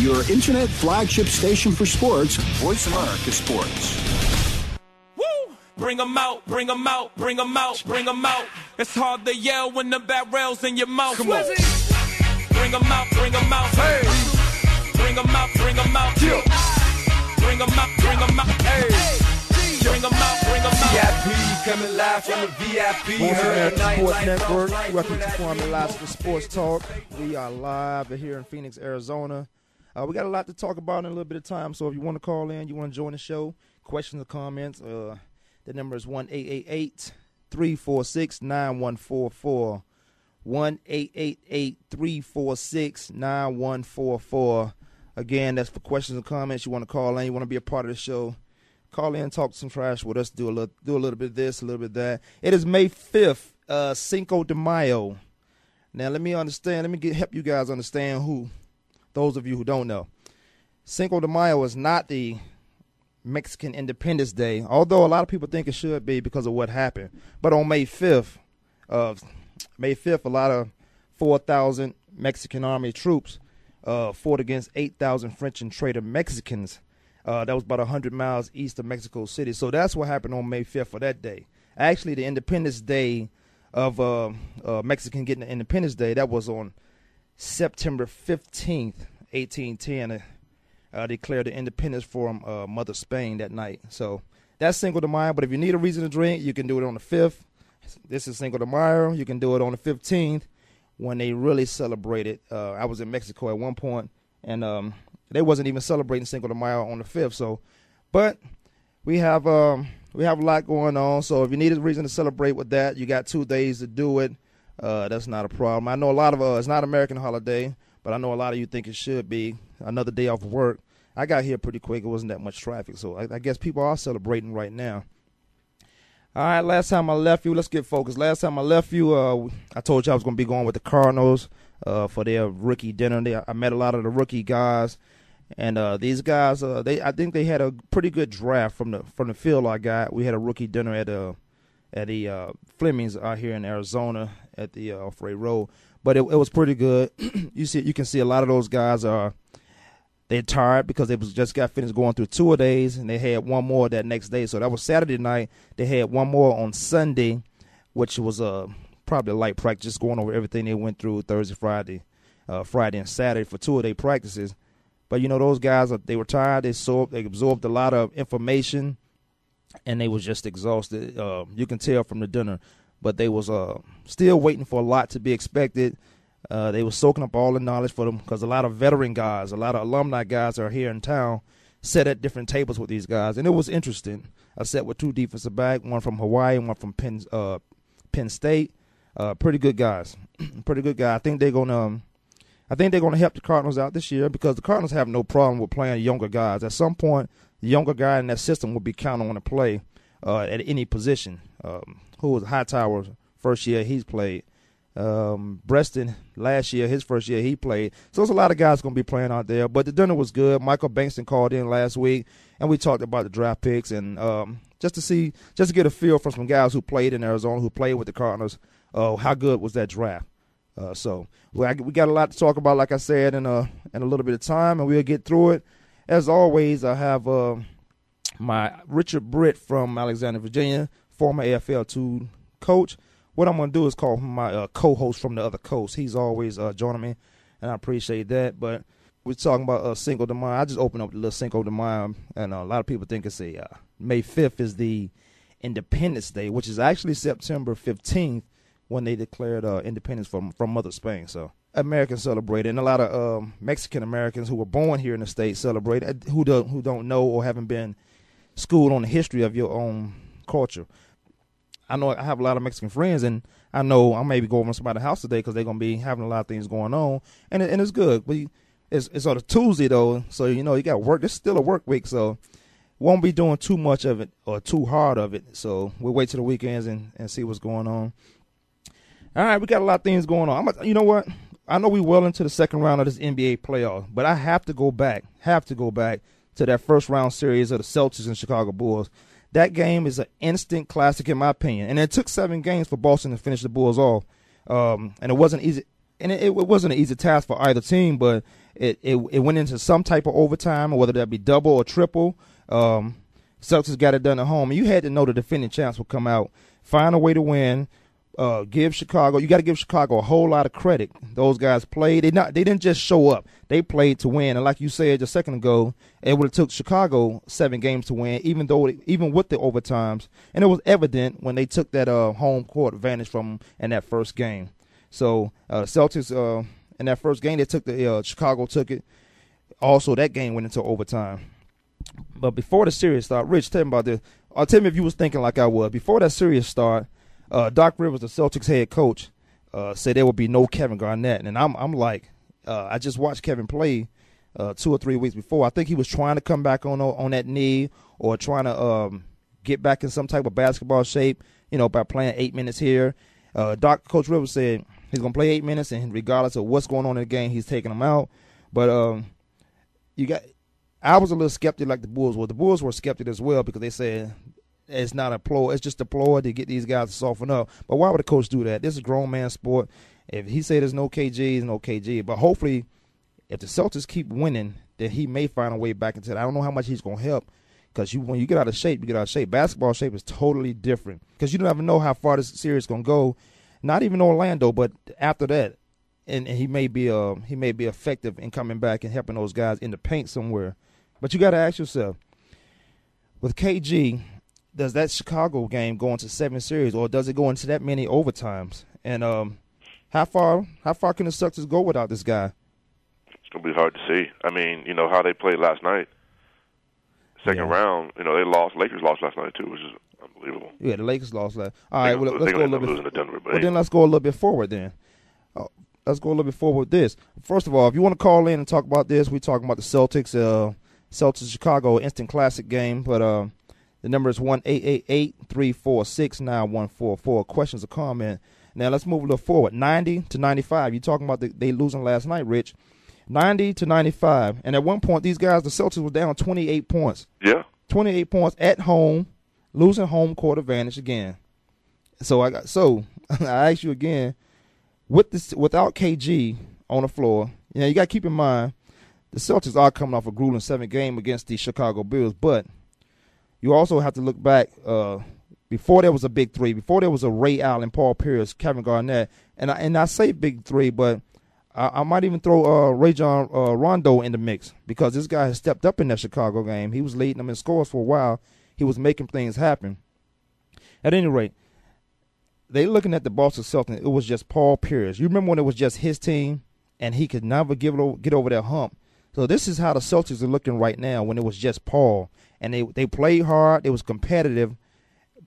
your internet flagship station for sports, Voice America Sports. Woo! Bring them out, bring them out, bring them out, bring them out. It's hard to yell when the barrel's in your mouth. Come on. Bring them out, bring them out. Hey. Bring them out, bring them out. Bring them out, bring them out. Hey. Bring them out, bring them out. VIP coming live from the VIP. Voice America Sports Network. Welcome to like Kwamie Lassiter Sports Talk. We are live here in Phoenix, Arizona. Uh, we got a lot to talk about in a little bit of time, so if you want to call in, you want to join the show, questions or comments, uh, the number is 1 346 9144. 1 346 9144. Again, that's for questions and comments. You want to call in, you want to be a part of the show. Call in, talk some trash with us, do a little, do a little bit of this, a little bit of that. It is May 5th, uh, Cinco de Mayo. Now, let me understand, let me get, help you guys understand who, those of you who don't know. Cinco de Mayo is not the Mexican Independence Day, although a lot of people think it should be because of what happened. But on May 5th, uh, May 5th, a lot of 4,000 Mexican army troops uh, fought against 8,000 French and traitor Mexicans. Uh, that was about 100 miles east of Mexico City. So that's what happened on May 5th for that day. Actually, the Independence Day of uh, uh, Mexican getting the Independence Day, that was on September 15th, 1810. Uh, declared the independence from uh, Mother Spain that night. So that's Cinco de Mayo. But if you need a reason to drink, you can do it on the 5th. This is Cinco de Mayo. You can do it on the 15th when they really celebrated. Uh, I was in Mexico at one point, and um, they wasn't even celebrating Cinco de Mayo on the 5th. So, but we have um, we have a lot going on. So if you need a reason to celebrate with that, you got two days to do it. Uh, that's not a problem. I know a lot of uh, it's not American holiday, but I know a lot of you think it should be another day off work. I got here pretty quick. It wasn't that much traffic, so I, I guess people are celebrating right now. All right, last time I left you, let's get focused. Last time I left you, uh, I told you I was going to be going with the Cardinals uh, for their rookie dinner. They, I met a lot of the rookie guys, and uh, these guys, uh, they I think they had a pretty good draft from the from the field I got. We had a rookie dinner at uh, at the uh, Fleming's out here in Arizona at the uh, off Road, but it, it was pretty good. you see, you can see a lot of those guys are they're tired because they was just got finished going through two days and they had one more that next day. So that was Saturday night. They had one more on Sunday, which was uh probably a light practice, going over everything they went through Thursday, Friday, uh, Friday and Saturday for two their practices. But you know those guys, they were tired. They absorbed, they absorbed a lot of information, and they was just exhausted. Uh, you can tell from the dinner, but they was uh still waiting for a lot to be expected. Uh, they were soaking up all the knowledge for them because a lot of veteran guys, a lot of alumni guys are here in town, sat at different tables with these guys, and it was interesting. I sat with two defensive back, one from Hawaii, one from Penn uh, Penn State. Uh, pretty good guys, pretty good guy. I think they're gonna, um, I think they're gonna help the Cardinals out this year because the Cardinals have no problem with playing younger guys. At some point, the younger guy in that system will be counted on to play uh, at any position. Um, who was Hightower first year he's played? Um, Breaston last year, his first year he played. So there's a lot of guys going to be playing out there. But the dinner was good. Michael Bankston called in last week, and we talked about the draft picks and um, just to see, just to get a feel from some guys who played in Arizona, who played with the Cardinals. Uh, how good was that draft? Uh, so we we got a lot to talk about, like I said, in a in a little bit of time, and we'll get through it. As always, I have uh, my Richard Britt from Alexandria, Virginia, former AFL two coach what I'm gonna do is call my uh, co-host from the other coast. He's always uh, joining me, and I appreciate that. But we're talking about uh, Cinco de Mayo. I just opened up the little Cinco de Mayo, and a lot of people think it's a uh, May 5th is the Independence Day, which is actually September 15th when they declared uh, independence from from Mother Spain. So Americans celebrate and a lot of um, Mexican Americans who were born here in the state celebrate who don't who don't know or haven't been schooled on the history of your own culture. I know I have a lot of Mexican friends, and I know I may be going to somebody's house today because they're gonna be having a lot of things going on, and and it's good. But it's it's on a Tuesday though, so you know you got work. It's still a work week, so won't be doing too much of it or too hard of it. So we'll wait till the weekends and, and see what's going on. All right, we got a lot of things going on. I'm, you know what? I know we well into the second round of this NBA playoff, but I have to go back, have to go back to that first round series of the Celtics and Chicago Bulls. That game is an instant classic in my opinion, and it took seven games for Boston to finish the Bulls off. Um, and it wasn't easy, and it, it wasn't an easy task for either team, but It, it it went into some type of overtime, whether that be double or triple. Um, Celtics got it done at home, you had to know the defending champs would come out, find a way to win. Uh, give Chicago. You got to give Chicago a whole lot of credit. Those guys played. They not. They didn't just show up. They played to win. And like you said a second ago, it would have took Chicago seven games to win, even though even with the overtimes. And it was evident when they took that uh, home court advantage from in that first game. So uh, Celtics uh, in that first game, they took the uh, Chicago took it. Also, that game went into overtime. But before the series start, Rich, tell me about this. Uh, tell me if you was thinking like I was before that series start. Uh, Doc Rivers, the Celtics head coach, uh, said there would be no Kevin Garnett, and I'm I'm like, uh, I just watched Kevin play uh, two or three weeks before. I think he was trying to come back on on that knee or trying to um, get back in some type of basketball shape, you know, by playing eight minutes here. Uh, Doc Coach Rivers said he's gonna play eight minutes, and regardless of what's going on in the game, he's taking them out. But um, you got, I was a little skeptic like the Bulls were. The Bulls were skeptic as well because they said it's not a ploy. It's just a ploy to get these guys to soften up. But why would a coach do that? This is a grown man sport. If he said there's no KG, there's no KG. But hopefully, if the Celtics keep winning, then he may find a way back into it. I don't know how much he's going to help because you when you get out of shape, you get out of shape. Basketball shape is totally different because you don't even know how far this series going to go. Not even Orlando, but after that, and, and he may be uh he may be effective in coming back and helping those guys in the paint somewhere. But you got to ask yourself, with KG, does that Chicago game go into seven series, or does it go into that many overtimes? And um, how far how far can the Celtics go without this guy? It's gonna be hard to see. I mean, you know how they played last night. Second yeah. round, you know they lost. Lakers lost last night too, which is unbelievable. Yeah, the Lakers lost last. All right, well, let's go a little bit. To Denver, well, then let's go a little bit forward. Then uh, let's go a little bit forward with this. First of all, if you want to call in and talk about this, we're talking about the Celtics, uh, Celtics Chicago instant classic game, but. Uh, the number is one eight eight eight three four six nine one four four. Questions or comment. Now let's move a little forward. Ninety to ninety five. You're talking about the, they losing last night, Rich? Ninety to ninety five. And at one point, these guys, the Celtics, were down twenty eight points. Yeah. Twenty eight points at home, losing home court advantage again. So I got so I ask you again, with this without KG on the floor, you know you got to keep in mind the Celtics are coming off a grueling seven game against the Chicago Bulls, but you also have to look back uh, before there was a big three, before there was a Ray Allen, Paul Pierce, Kevin Garnett, and I, and I say big three, but I, I might even throw uh, Rajon uh, Rondo in the mix because this guy has stepped up in that Chicago game. He was leading them in scores for a while. He was making things happen. At any rate, they looking at the Boston Celtics. It was just Paul Pierce. You remember when it was just his team, and he could never give it get over that hump. So this is how the Celtics are looking right now when it was just Paul and they they played hard. It was competitive,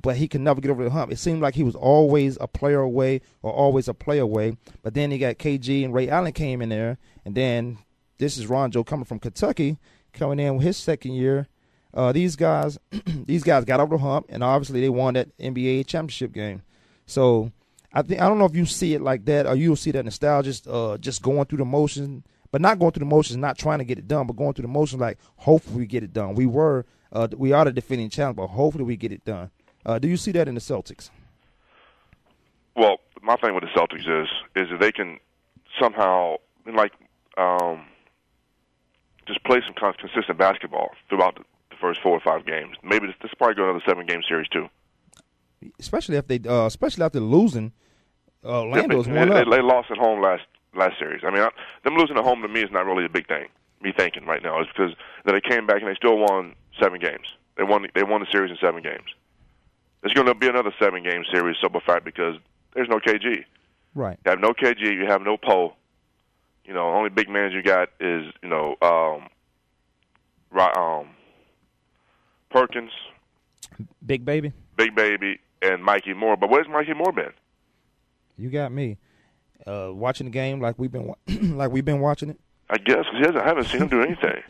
but he could never get over the hump. It seemed like he was always a player away or always a player away. But then he got KG and Ray Allen came in there, and then this is Rondo coming from Kentucky, coming in with his second year. Uh, these guys, these guys got over the hump, and obviously they won that NBA championship game. So I think I don't know if you see it like that, or you'll see that nostalgia, uh, just going through the motions, but not going through the motions, not trying to get it done, but going through the motions like hopefully we get it done. We were uh, we are the defending champ, but hopefully we get it done. Uh, do you see that in the Celtics? Well, my thing with the Celtics is is that they can somehow like um, just play some kind of consistent basketball throughout the, first four or five games. Maybe this, this probably go another seven game series too. Especially if they, uh, especially after losing, uh, Orlando's yeah, one they, up. They lost at home last last series. I mean, I, them losing at home to me is not really a big thing. Me thinking right now is because that they came back and they still won seven games. They won. They won the series in seven games. There's going to be another seven game series, simple fact, because there's no KG. Right. You have no KG. You have no Powe. You know, only big man you got is you know um, right, um, Perkins, Big Baby, Big Baby, and Mikki Moore. But where's Mikki Moore been? You got me. Uh, watching the game like we've been like we've been watching it. I guess because I haven't seen him do anything.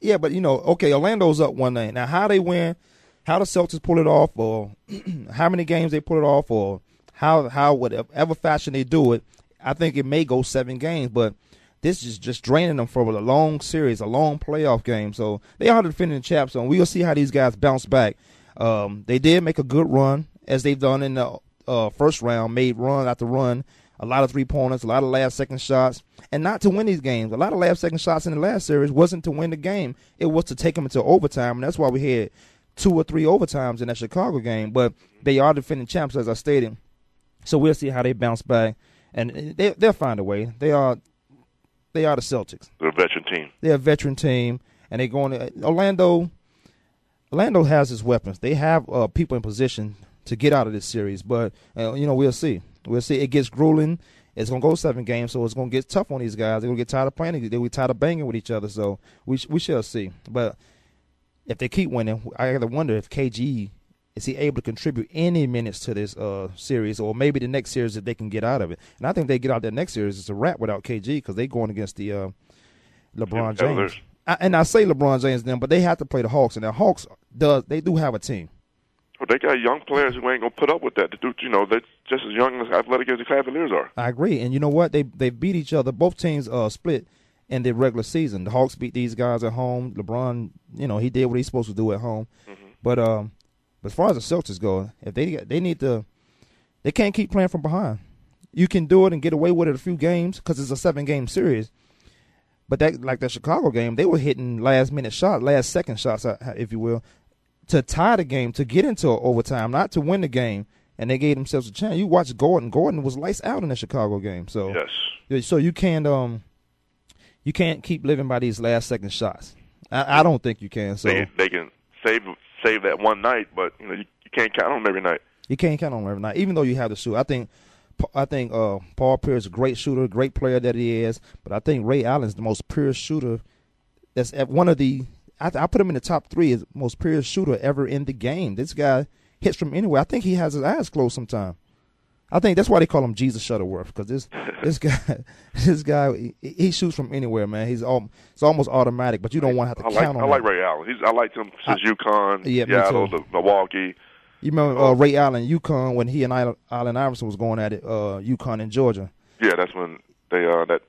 Yeah, but you know, okay, Orlando's up one night. Now, how they win, how the Celtics pull it off, or how many games they pull it off, or how how whatever fashion they do it, I think it may go seven games. But this is just draining them for a long series, a long playoff game. So they are defending champs, and we'll see how these guys bounce back. Um, they did make a good run as they've done in the uh, first round, made run after run. A lot of three pointers, a lot of last second shots, and not to win these games. A lot of last second shots in the last series wasn't to win the game; it was to take them into overtime, and that's why we had two or three overtimes in that Chicago game. But they are defending champs, as I stated, so we'll see how they bounce back, and they, they'll find a way. They are they are the Celtics. They're a veteran team. They're a veteran team, and they're going to Orlando. Orlando has his weapons. They have uh, people in position to get out of this series, but uh, you know we'll see. We'll see. It gets grueling. It's gonna go seven games, so it's gonna get tough on these guys. They're gonna get tired of playing. They'll be tired of banging with each other. So we we shall see. But if they keep winning, I gotta wonder if KG is he able to contribute any minutes to this uh, series, or maybe the next series that they can get out of it. And I think they get out that next series, it's a wrap without KG because they're going against the uh, LeBron James. I, and I say LeBron James them, but they have to play the Hawks, and the Hawks does they do have a team. Well, they got young players who ain't gonna put up with that. Do you know they're just as young as athletic as the Cavaliers are. I agree, and you know what? They they beat each other. Both teams uh, split in the regular season. The Hawks beat these guys at home. LeBron, you know, he did what he's supposed to do at home. Mm-hmm. But um, as far as the Celtics go, if they they need to, they can't keep playing from behind. You can do it and get away with it a few games because it's a seven game series. But that, like the Chicago game, they were hitting last minute shots, last second shots, uh, if you will, to tie the game, to get into overtime, not to win the game. And they gave themselves a chance. You watch Gordon. Gordon was lights out in the Chicago game. So yes. So you can't um, you can't keep living by these last second shots. I, I don't think you can. So they, they can save save that one night, but you know you, you can't count on them every night. You can't count on them every night, even though you have the shoot. I think I think uh, Paul Pierce is a great shooter, great player that he is, but I think Ray Allen is the most pure shooter. That's one of the I, I put him in the top three as most pure shooter ever in the game. This guy hits from anywhere. I think he has his eyes closed sometimes. I think that's why they call him Jesus Shuttleworth because this this guy this guy he, he, shoots from anywhere, man. He's all it's almost automatic, but you don't want to have to I count like, on. I like him. Ray Allen. He's I liked him since I, UConn, yeah, Seattle, the, Milwaukee. You remember uh, Ray Allen, UConn, when he and Allen Iverson was going at it, uh, UConn in Georgia. Yeah, that's when they uh that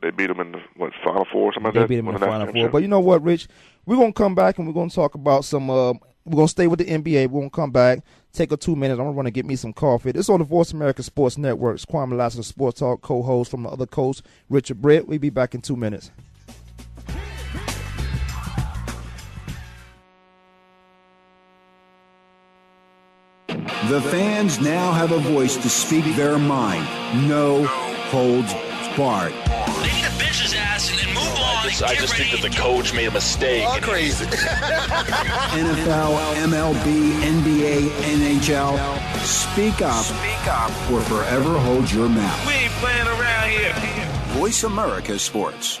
they beat them in the what Final Four or something they like that. They beat them in the Final Four. But you know what, Rich? We're gonna come back and we're gonna talk about some. Uh, we're gonna stay with the NBA. We're gonna come back, take a two minutes. I'm gonna to get me some coffee. This is on the Voice America Sports Network. It's Kwamie Lassiter, Sports Talk co-host from the other coast, Richard Britt. We'll be back in two minutes. The fans now have a voice to speak their mind. No holds barred. They need to bench his ass and then move on. I just, I just think that the coach made a mistake. All crazy. NFL, MLB, NBA, NHL. Speak up. Speak up. Or forever hold your mouth. We ain't playing around here. Voice America Sports.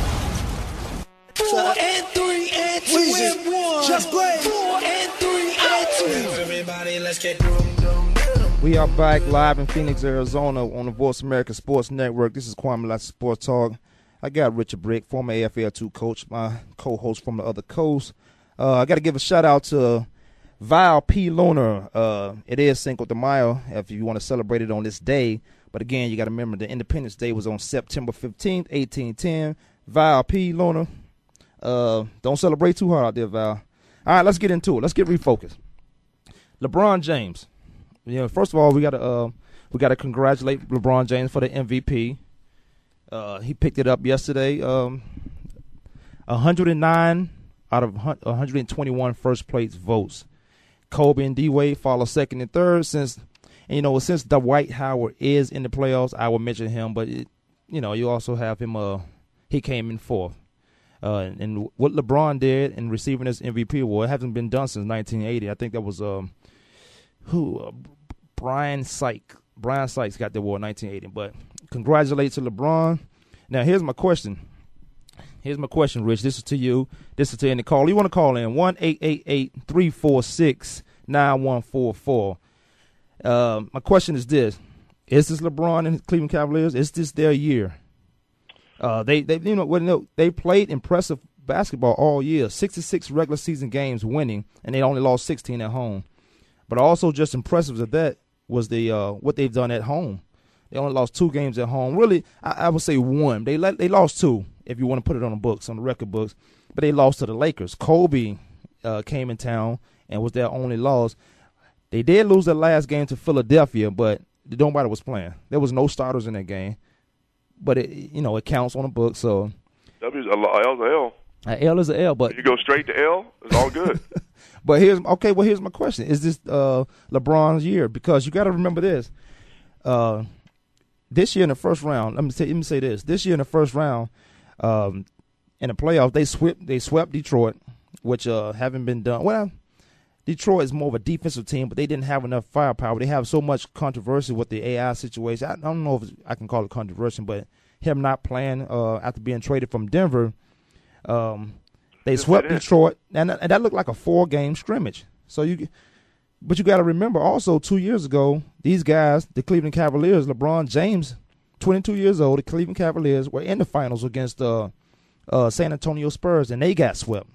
Three and two and one. Just play four and three and two. Everybody, let's get doom doom doom. We are back live in Phoenix, Arizona on the Voice America Sports Network. This is Kwamie Lassiter Sports Talk. I got Richard Britt, former AFL2 coach, my co-host from the other coast. Uh, I got to give a shout out to Val P. Lunar. Uh, it is Cinco de Mayo if you want to celebrate it on this day. But again, you got to remember the Independence Day was on September 15th, 1810. Val P. Lunar. Uh, don't celebrate too hard out there, Val. All right, let's get into it. Let's get refocused. LeBron James. You know, first of all, we got to uh, we got to congratulate LeBron James for the MVP. Uh, he picked it up yesterday. Um, 109 out of 121 first place votes. Kobe and D Wade follow second and third. Since and, you know, since Dwight Howard is in the playoffs, I will mention him. But it, you know, you also have him. Uh, he came in fourth. Uh, and what LeBron did in receiving this MVP award hasn't been done since 1980. I think that was um, who uh, Brian Sykes. Brian Sykes got the award in 1980. But congratulations to LeBron. Now here's my question. Here's my question, Rich. This is to you. This is to any call. You want to call in one eight eight eight three four six nine one four four. Uh, my question is this: Is this LeBron and Cleveland Cavaliers? Is this their year? Uh, they they you know, they played impressive basketball all year. Sixty six regular season games winning, and they only lost sixteen at home. But also just impressive as that was the uh, what they've done at home. They only lost two games at home. Really, I, I would say one. They let, they lost two if you want to put it on the books, on the record books. But they lost to the Lakers. Kobe uh, came in town and was their only loss. They did lose their last game to Philadelphia, but nobody was playing. There was no starters in that game. But it, you know, it counts on the book. So W's a L, L's a L. A L is a L, but you go straight to L. It's all good. but here's okay. Well, here's my question: Is this uh, LeBron's year? Because you got to remember this. Uh, this year in the first round, let me say, let me say this: This year in the first round, um, in the playoffs, they swept they swept Detroit, which uh, haven't been done. Well, Detroit is more of a defensive team, but they didn't have enough firepower. They have so much controversy with the AI situation. I, I don't know if I can call it controversy, but him not playing uh, after being traded from Denver, um, they Yes, swept. Detroit, and, and that looked like a four game scrimmage. So you, but you got to remember also two years ago, these guys, the Cleveland Cavaliers, LeBron James, 22 years old, the Cleveland Cavaliers were in the finals against uh, uh, San Antonio Spurs, and they got swept.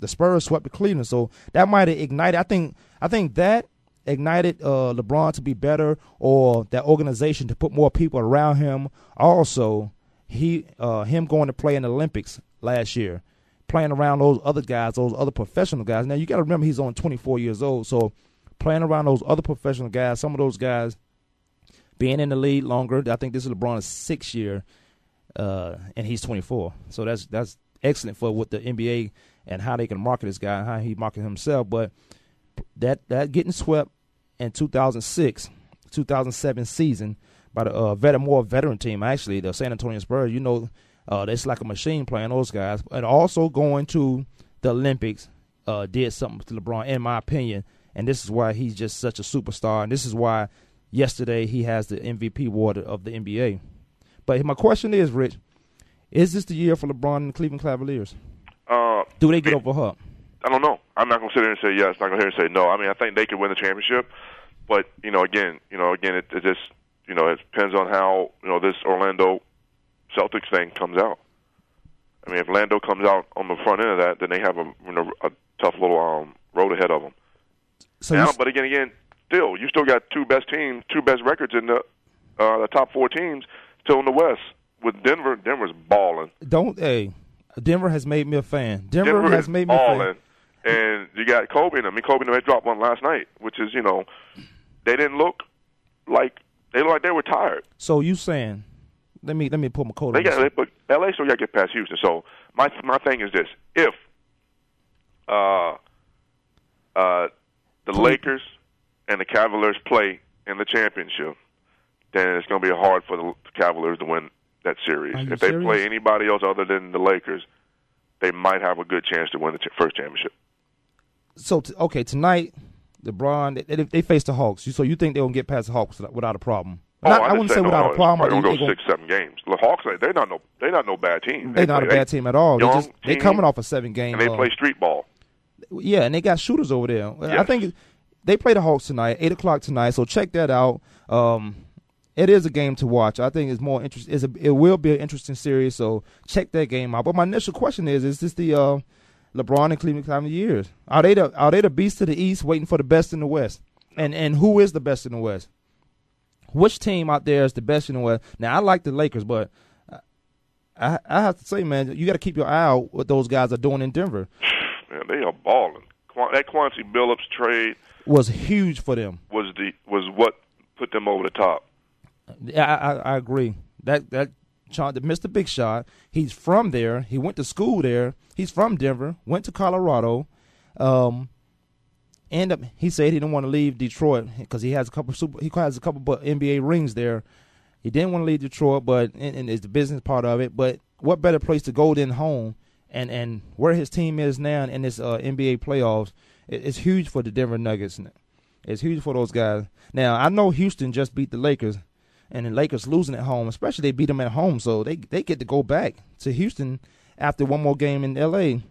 The Spurs swept the Cleveland, so that might have ignited. I think I think that ignited uh, LeBron to be better, or that organization to put more people around him. Also, he uh, him going to play in the Olympics last year, playing around those other guys, those other professional guys. Now you got to remember he's only 24 years old, so playing around those other professional guys, some of those guys being in the league longer. I think this is LeBron's sixth year, uh, and he's 24. So that's that's excellent for what the NBA and how they can market this guy and how he market himself. But that that getting swept in 2006, 2007 season by the uh, veteran more veteran team actually the San Antonio Spurs. You know, uh, it's like a machine playing those guys, and also going to the Olympics uh, did something to LeBron, in my opinion. And this is why he's just such a superstar, and this is why yesterday he has the MVP award of the NBA. But my question is, Rich, is this the year for LeBron and the Cleveland Cavaliers? Uh, Do they get over hump? I don't know. I'm not going to sit there and say yes. Not going to here and say no. I mean, I think they could win the championship, but you know, again, you know, again, it, it just you know, it depends on how you know this Orlando Celtics thing comes out. I mean, if Orlando comes out on the front end of that, then they have a, you know, a tough little um, road ahead of them. So now, but again, again, still, you still got two best teams, two best records in the uh, the top four teams still in the West. With Denver, Denver's balling. don't hey, Denver has made me a fan. Denver, Denver has made me a fan. And you got Kobe. and I mean, Kobe and them, they dropped one last night, which is you know, they didn't look like they looked like they were tired. So you saying? Let me let me put my coat They on. got, they, but LA still got to get past Houston. So my my thing is this: if uh, uh, the Lakers and the Cavaliers play in the championship, then it's going to be hard for the Cavaliers to win that series. If they serious? play anybody else other than the Lakers, they might have a good chance to win the ch- first championship. So t- okay, tonight, LeBron they, they, they face the Hawks. So you think they're gonna get past the Hawks without- a problem? Oh, Not- I, I wouldn't say no, without a problem, They're gonna they go six, seven games. The Hawks, they're not no, they're not no bad team. They're not a play- bad team at all. They just they team, coming off a seven game. and they uh, play street ball. Yeah, and they got shooters over there. I think they play the Hawks tonight, eight o'clock tonight. So check that out. Um, it is a game to watch. I think it's more interest. It's a, it will be an interesting series. So check that game out. But my initial question is: Is this the uh, LeBron and Cleveland Cavaliers? Years? Are they the are they the beast to the East, waiting for the best in the West? And and who is the best in the West? Which team out there is the best in the West? Now I like the Lakers, but I I have to say, man, you got to keep your eye out what those guys are doing in Denver. Man, they are balling. That Quincy Billups trade Was huge for them. was the was what put them over the top. Yeah, I, I, I agree. That that Mr. Big Shot, he's from there. He went to school there. He's from Denver. Went to Colorado. Um, end up he said he didn't want to leave Detroit because he has a couple super. He has a couple NBA rings there. He didn't want to leave Detroit, but and, and it's the business part of it. But what better place to go than home? And and where his team is now in this uh, NBA playoffs, it, it's huge for the Denver Nuggets. It's huge for those guys. Now I know Houston just beat the Lakers, and the Lakers losing at home, especially they beat them at home, so they they get to go back to Houston after one more game in L.A.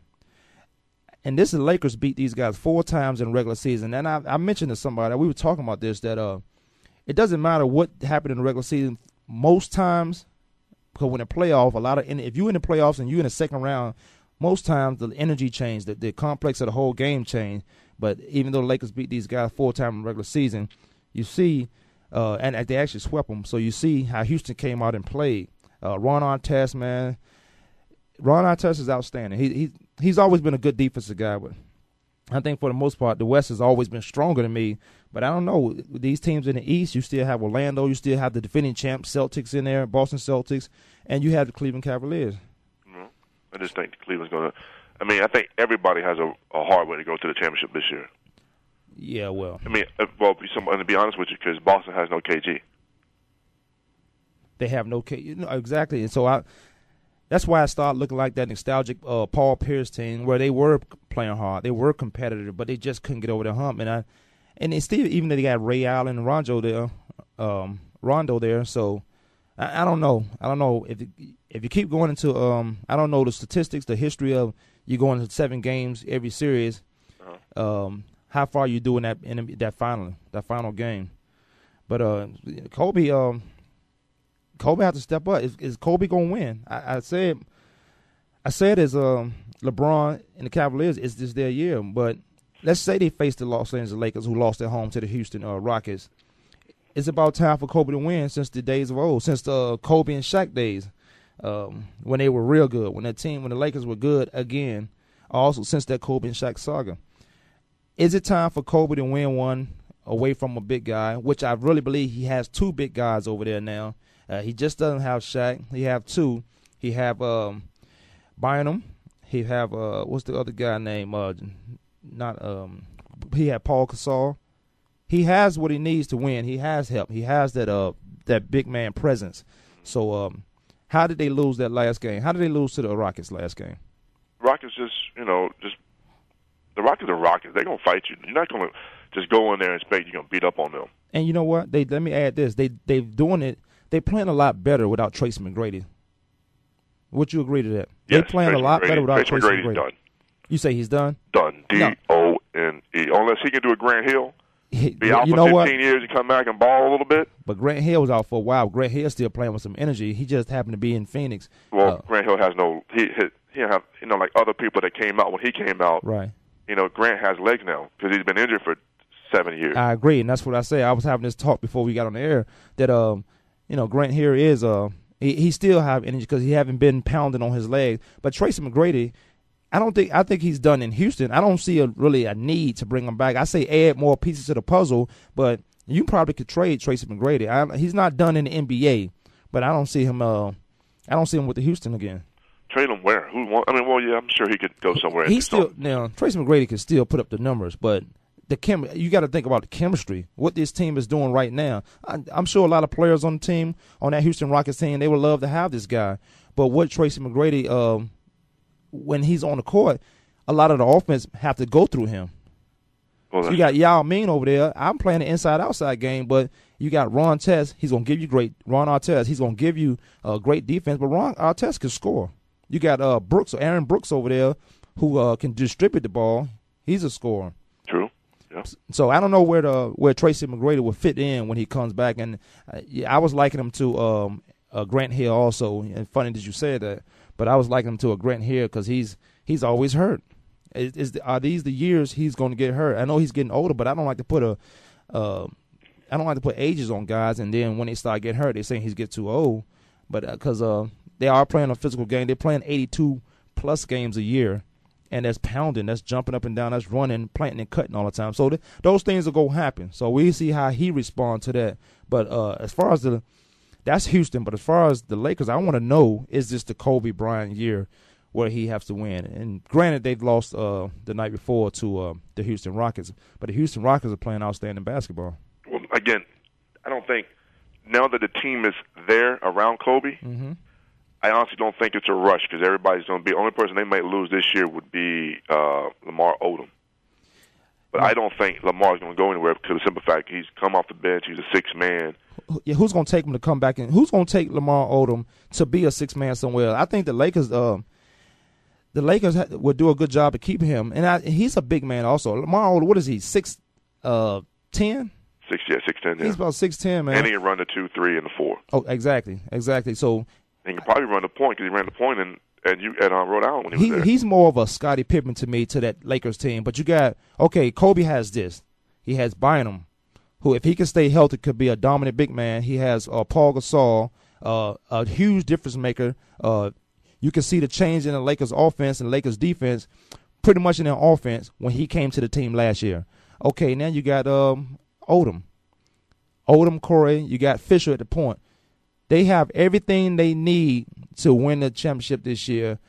And this is the Lakers beat these guys four times in regular season. And I, I mentioned to somebody we were talking about this that uh, it doesn't matter what happened in the regular season. Most times, because when the playoff, a lot of if you're in the playoffs and you're in the second round, most times the energy change, the, the complex of the whole game change. But even though the Lakers beat these guys four times in regular season, you see, uh, and they actually swept them. So you see how Houston came out and played. Uh, Ron Artest, man, Ron Artest is outstanding. He he he's always been a good defensive guy, but I think for the most part, the West has always been stronger than me. But I don't know these teams in the East. You still have Orlando. You still have the defending champ Celtics in there, Boston Celtics, and you have the Cleveland Cavaliers. No, I just think Cleveland's going to. I mean, I think everybody has a, a hard way to go to the championship this year. Yeah, well, I mean, uh, well, to be honest with you, because Boston has no KG. they have no KG, You know, exactly, and so I. That's why I started looking like that nostalgic uh, Paul Pierce team, where they were playing hard, they were competitive, but they just couldn't get over the hump. And I, and they still, even though they got Ray Allen and Rondo there, um, Rondo there, so I, I don't know. I don't know if if you keep going into um, I don't know the statistics, the history of you going to seven games every series, um, how far you do in that in that final that final game. But uh, Kobe, um, Kobe has to step up. Is, is Kobe gonna win? I, I said, I said as um LeBron and the Cavaliers, it's just their year. But let's say they face the Los Angeles Lakers, who lost at home to the Houston uh, Rockets. It's about time for Kobe to win since the days of old, since the Kobe and Shaq days, um, when they were real good, when that team, when the Lakers were good again. Also, since that Kobe and Shaq saga, is it time for Kobe to win one away from a big guy? Which I really believe he has two big guys over there now. Uh, he just doesn't have Shaq. He have two. He have um, Bynum. He have uh, what's the other guy name? Uh, not um, he had Paul Gasol. He has what he needs to win. He has help. He has that uh that big man presence. So um, how did they lose that last game? How did they lose to the Rockets last game? Rockets just, you know, just the Rockets are Rockets. They're gonna fight you. You're not gonna just go in there and expect you're gonna beat up on them. And you know what? They let me add this. They they're doing it. They playing a lot better without Trace McGrady. Would you agree to that? they Yes, playing Tracy a lot McGrady- better without Tracy McGrady's McGrady. done. You say he's done? Done. D. O N E. Unless he can do a Grant Hill, He- be out you for know 15 what? years and come back and ball a little bit. But Grant Hill was out for a while. Grant Hill still playing with some energy. He just happened to be in Phoenix. Well, Uh, Grant Hill has no. He he he have you know like other people that came out when he came out. right. You know, Grant has legs now because he's been injured for seven years. I agree, and that's what I say. I was having this talk before we got on the air that um, you know, Grant here is uh, he, he still have energy because he haven't been pounding on his legs. But Tracy McGrady, I don't think I think he's done in Houston. I don't see a really a need to bring him back. I say add more pieces to the puzzle, but you probably could trade Tracy McGrady. I, he's not done in the NBA, but I don't see him. Uh, I don't see him with the Houston again. Trade him where? Who want? I mean, well, yeah, I'm sure he could go somewhere. He's still now Tracy McGrady can still put up the numbers, but the chem you got to think about the chemistry. What this team is doing right now. I, I'm sure a lot of players on the team on that Houston Rockets team they would love to have this guy, but what Tracy McGrady um, when he's on the court, a lot of the offense have to go through him. Well, so you got Yao Ming over there. I'm playing the inside outside game, but you got Ron Test. He's gonna give you great Ron Artest. He's gonna give you uh, great defense, but Ron Artest can score. You got uh, Brooks, Aaron Brooks over there, who uh, can distribute the ball. He's a scorer. True. Yeah. So I don't know where the where Tracy McGrady will fit in when he comes back. And uh, yeah, I was liking him to um, uh, Grant Hill also. And funny that you said that, but I was liking him to a Grant Hill because he's he's always hurt. Is, is are these the years he's going to get hurt? I know he's getting older, but I don't like to put a uh, I don't like to put ages on guys, and then when they start getting hurt, they're saying he's get too old. But because uh, they are playing a physical game, they're playing 82 plus games a year, and that's pounding, that's jumping up and down, that's running, planting and cutting all the time. So th- those things are going to happen. So we see how he responds to that. But uh, as far as the that's Houston. But as far as the Lakers, I want to know is this the Kobe Bryant year where he has to win? And granted, they've lost uh, the night before to uh, the Houston Rockets, but the Houston Rockets are playing outstanding basketball. Well, again, I don't think now that the team is there around Kobe, mm-hmm. I honestly don't think it's a rush because everybody's going to be. The only person they might lose this year would be uh, Lamar Odom. But I don't think Lamar's going to go anywhere because of the simple fact he's come off the bench. He's a six man. Yeah, who's going to take him to come back and who's going to take Lamar Odom to be a six man somewhere? I think the Lakers, uh, the Lakers ha- would do a good job to keep him, and I, he's a big man also. Lamar Odom, what is he? Six, uh, ten. Six, yeah, six ten. Yeah. He's about six ten, man. And he can run the two, three, and the four. Oh, exactly, exactly. So and he probably run the point because he ran the point in and you at uh, Rhode Island when he, he was there. he's more of a Scottie Pippen to me to that Lakers team. But you got okay, Kobe has this. He has Bynum, who if he can stay healthy could be a dominant big man. He has uh, Paul Gasol, uh, a huge difference maker. Uh, you can see the change in the Lakers offense and Lakers defense, pretty much in their offense when he came to the team last year. Okay, now you got um, Odom, Odom Corey. You got Fisher at the point. They have everything they need to win the championship this year.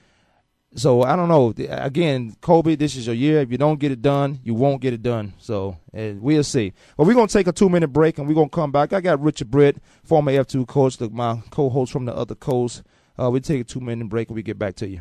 So I don't know. Again, Kobe, this is your year. If you don't get it done, you won't get it done. So uh, we'll see. But we're gonna take a two minute break and we're gonna come back. I got Richard Britt, former F two coach, my co-host from the other coast. Uh, we take a two minute break and we get back to you.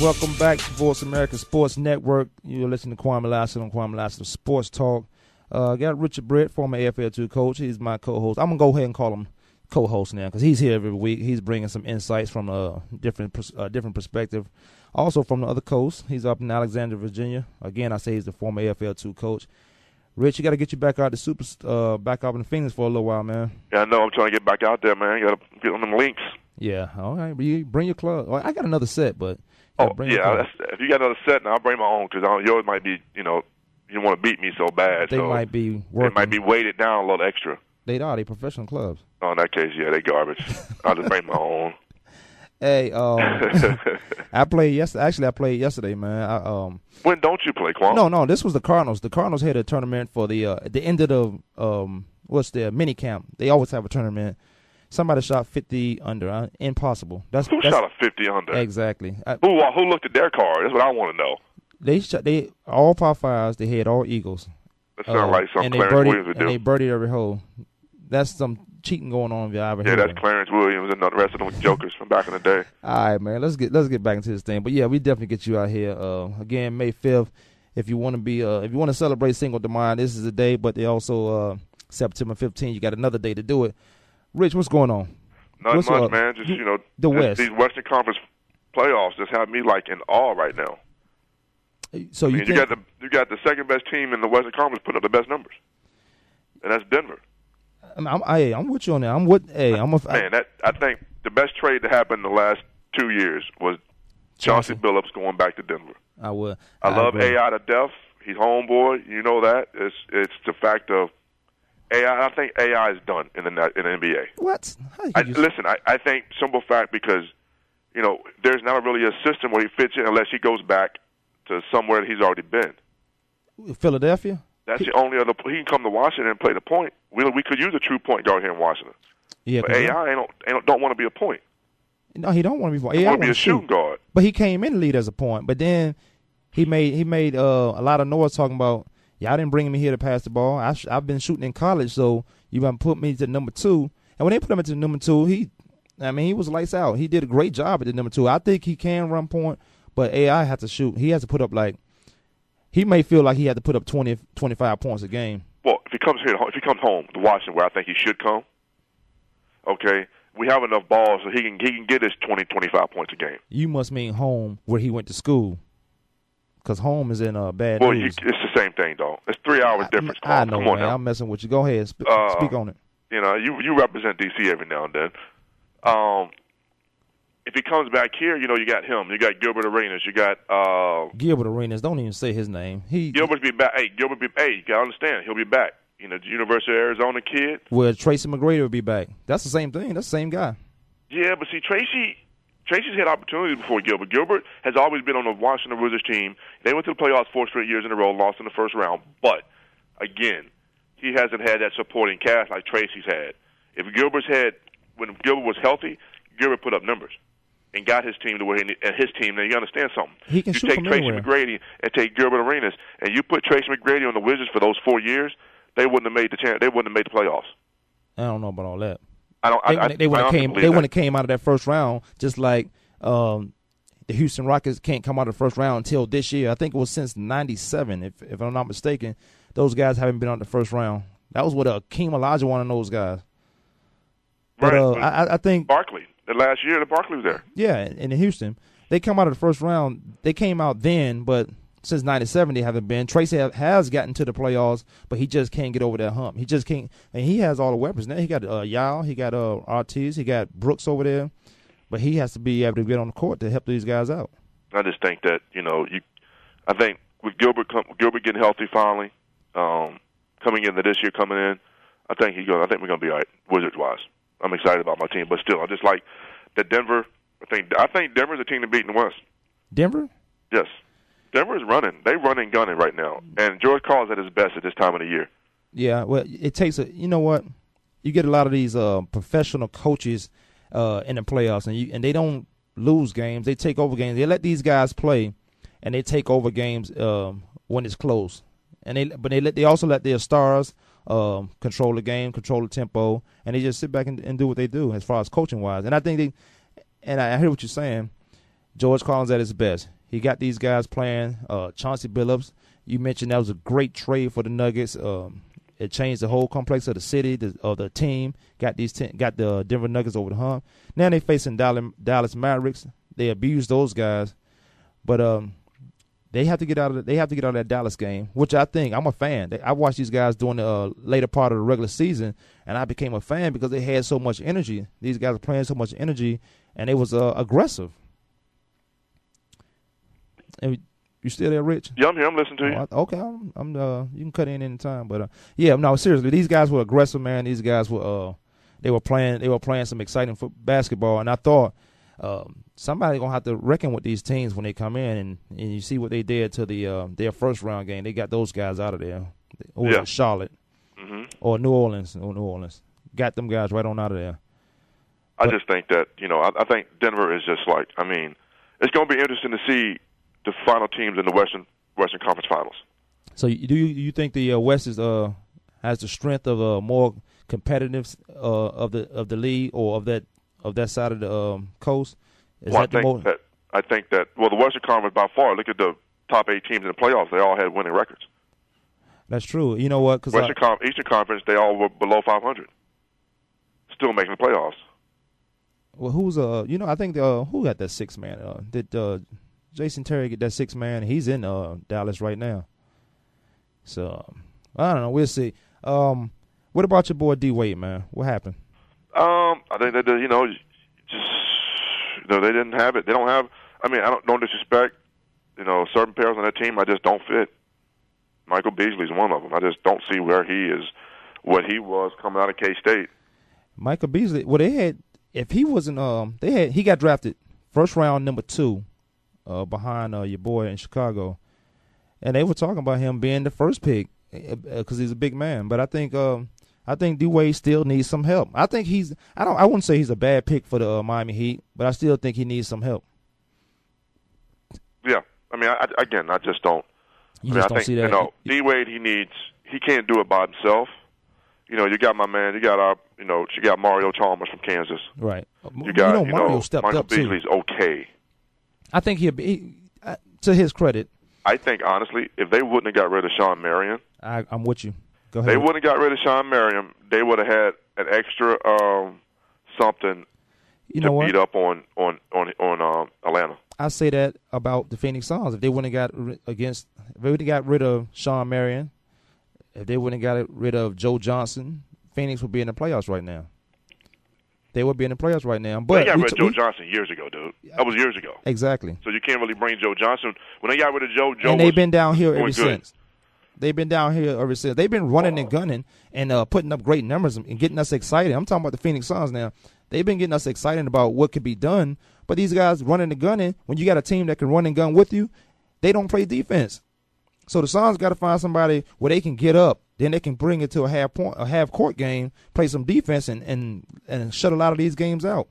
Welcome back to Voice America Sports Network. You're listening to Kwamie Lassiter on Kwamie Lassiter Sports Talk. Uh, got Richard Britt, former AFL2 coach. He's my co-host. I'm gonna go ahead and call him co-host now because he's here every week. He's bringing some insights from a different uh, different perspective. Also from the other coast, he's up in Alexandria, Virginia. Again, I say he's the former AFL two coach. Rich, you got to get you back out the super, uh, back up in the Phoenix for a little while, man. Yeah, I know. I'm trying to get back out there, man. You Got to get on them links. Yeah, all right. You bring your club. I got another set, but Oh, bring yeah. That's, if you got another set, now I'll bring my own because yours might be, you know, you want to beat me so bad. they so might be It working. might be weighted down a little extra. They are. They professional clubs. Oh, in that case, yeah, they garbage. I'll just bring my own. Hey, um, I played yesterday. Actually, I played yesterday, man. I, um, When don't you play, Quan? no, no, this was the Cardinals. The Cardinals had a tournament for the uh, at the end of the um, what's their mini camp. They always have a tournament. Somebody shot fifty under. Uh, impossible. That's Who that's, shot a 50 under? exactly. I, Who uh, who looked at their card? That's what I want to know. they shot. They all par fives. They had all eagles. That sounds like something Clarence birdied, Williams would do. and they birdied every hole. That's some cheating going on if you ever Yeah, that's. Clarence Williams and the rest of them jokers from back in the day. All right, man. Let's get let's get back into this thing. But yeah, we definitely get you out here. Uh, again, May fifth. If you want to be, uh, if you want to celebrate Cinco de Mayo, this is the day. But they also uh, September fifteenth. You got another day to do it. Rich, what's going on? Not What's much, up? man. Just you know, The West. these Western Conference playoffs just have me like in awe right now. So I you mean, you got the you got the second best team in the Western Conference putting up the best numbers, and that's Denver. I'm, I'm, hey, I'm with you on that. I'm with. Hey, I'm a. Man, that I think the best trade that happened in the last two years was Chauncey Billups going back to Denver. I would. I, love agree. AI to death. He's homeboy. You know that. It's it's the fact of AI. I think AI is done in the in the NBA. What? I, listen, I, I think simple fact because you know there's not really a system where he fits in unless he goes back to somewhere that he's already been. Philadelphia. That's the only other. He can come to Washington and play the point. We we could use a true point guard here in Washington. Yeah, but AI ain't don't, ain't don't want to be a point. No, he don't want to be. He want to be a shooting guard. But he came in the lead as a point. But then he made he made uh, a lot of noise talking about y'all didn't bring me here to pass the ball. I sh- I've been shooting in college, so you gonna put me to number two. And when they put him into number two, he, I mean, he was lights out. He did a great job at the number two. I think he can run point, but AI has to shoot. He has to put up like he may feel like he had to put up 20, 25 points a game. Well, if he comes here, if he comes home to Washington, where I think he should come, okay, we have enough balls so he can he can get his 20, 25 points a game. You must mean home where he went to school, because home is in uh, bad Well, you, it's the same thing, though. It's three hours difference. I Come, know, come on man. now. I'm messing with you. Go ahead, sp- Uh, speak on it. You know, you you represent DC every now and then. Um, if he comes back here, you know, you got him. You got Gilbert Arenas. You got uh, Gilbert Arenas. Don't even say his name. He Gilbert be back. Hey, Gilbert be. Hey, you gotta understand, he'll be back. You know, the University of Arizona kid. well, Tracy McGrady will be back. That's the same thing. That's the same guy. Yeah, but see, Tracy, Tracy's had opportunities before Gilbert. Gilbert has always been on the Washington Wizards team. They went to the playoffs four straight years in a row, lost in the first round. But again, he hasn't had that supporting cast like Tracy's had. If Gilbert's had, when Gilbert was healthy, Gilbert put up numbers and got his team to where he and uh, his team. Now you understand something. He can you take Tracy anywhere. McGrady and take Gilbert Arenas, and you put Tracy McGrady on the Wizards for those four years, they wouldn't have made the chance. They wouldn't have made the playoffs. I don't know about all that. I don't. They, I, wouldn't- they would I have came. They that. would have came out of that first round just like um, the Houston Rockets can't come out of the first round until this year. I think it was since '97, if if I'm not mistaken. Those guys haven't been out the first round. That was what uh, King Elijah one of those guys. But Right. uh, I, I- think Barkley. The last year the Barkley was there. Yeah, in in Houston, they come out of the first round. They came out then, but since '97 they haven't been. Tracy ha- has gotten to the playoffs, but he just can't get over that hump. He just can't, and he has all the weapons now. He got uh, Yao, he got uh, Artest, he got Brooks over there, but he has to be able to get on the court to help these guys out. I just think that you know you. I think with Gilbert com- Gilbert getting healthy finally, um, coming into this year coming in, I think he going. I think we're gonna be all right Wizards wise. I'm excited about my team, but still, I just like that Denver. I think I think Denver's a team to beat in the West. Denver, Yes, Denver is running. They running gunning right now, and George Karl's at his best at this time of the year. yeah. Well, it takes a. You know what? You get a lot of these uh, professional coaches uh, in the playoffs, and you and they don't lose games. They take over games. They let these guys play, and they take over games um, when it's close. And they but they let they also let their stars um, control the game, control the tempo, and they just sit back and, and do what they do as far as coaching wise. And I think they, and I, I hear what you're saying. George Collins at his best. He got these guys playing. Uh, Chauncey Billups. You mentioned that was a great trade for the Nuggets. Um, It changed the whole complex of the city, the, of the team. Got these ten, got the Denver Nuggets over the hump. Now they're facing Dallas, Dallas Mavericks. They abused those guys, but um, they have to get out of the, they have to get out of that Dallas game, which I think I'm a fan. They, I watched these guys during the uh, later part of the regular season, and I became a fan because they had so much energy. These guys are playing so much energy, and it was uh, aggressive. And you still there, Rich? Yeah, I'm here. I'm listening to you. Oh, okay, I'm. I'm uh, you can cut in any time, but uh, yeah, no, seriously, these guys were aggressive, man. These guys were uh, they were playing, they were playing some exciting foot basketball, and I thought um, somebody gonna have to reckon with these teams when they come in, and, and you see what they did to the uh, their first round game. They got those guys out of there. Or Yeah. Charlotte hmm or New Orleans? Or New Orleans got them guys right on out of there. I just think that you know, I, I think Denver is just like. I mean, it's going to be interesting to see the final teams in the Western Western Conference Finals. So do you you think the uh, West is uh has the strength of a more competitive uh of the of the league or of that of that side of the um, coast? Is well, I that the think more? that I think that well, the Western Conference by far. Look at the top eight teams in the playoffs; they all had winning records. That's true. You know what? Because Western Con- Eastern Conference, they all were below 500, still making the playoffs. well, who's uh you know I think uh who got that six man? Uh, did uh Jason Terry get that six man? He's in uh Dallas right now. So um, I don't know. We'll see. Um, what about your boy D Wade, man? What happened? Um, I think that you know, just you know, they didn't have it. They don't have. I mean, I don't no disrespect. You know, certain players on that team, I just don't fit. Michael Beasley's one of them. I just don't see where he is, what he was coming out of K State. Michael Beasley. Well, they had if he wasn't um they had he got drafted first round number two, uh behind uh your boy in Chicago, and they were talking about him being the first pick because he's a big man. But I think um I think D Wade still needs some help. I think he's I don't I wouldn't say he's a bad pick for the uh, Miami Heat, but I still think he needs some help. Yeah, I mean, I, I, again, I just don't. You I mean, I don't think see that. you know, D Wade. He needs. He can't do it by himself. You know, you got my man. You got our. You know, you got Mario Chalmers from Kansas. right. You got you know, Mario stepped Michael up too. Okay. I think he'll be he, uh, to his credit. I think honestly, if they wouldn't have got rid of Shawn Marion, I, I'm with you. Go they wouldn't have got rid of Shawn Marion. They would have had an extra um, something You to know what? beat up on on on on um, Atlanta. I say that about the Phoenix Suns. If they wouldn't have got against, if they would have got rid of Shawn Marion, if they wouldn't have got rid of Joe Johnson, Phoenix would be in the playoffs right now. They would be in the playoffs right now. But they got rid of Joe we- Johnson years ago, dude. That was years ago. exactly. So you can't really bring Joe Johnson. When they got rid of Joe, Joe and they've been down here ever good. since. They've been down here ever since. They've been running and gunning and uh, putting up great numbers and getting us excited. I'm talking about the Phoenix Suns now. They've been getting us excited about what could be done. But these guys running and gunning, when you got a team that can run and gun with you, they don't play defense. So the Suns got to find somebody where they can get up, then they can bring it to a half point, a half court game, play some defense, and and and shut a lot of these games out.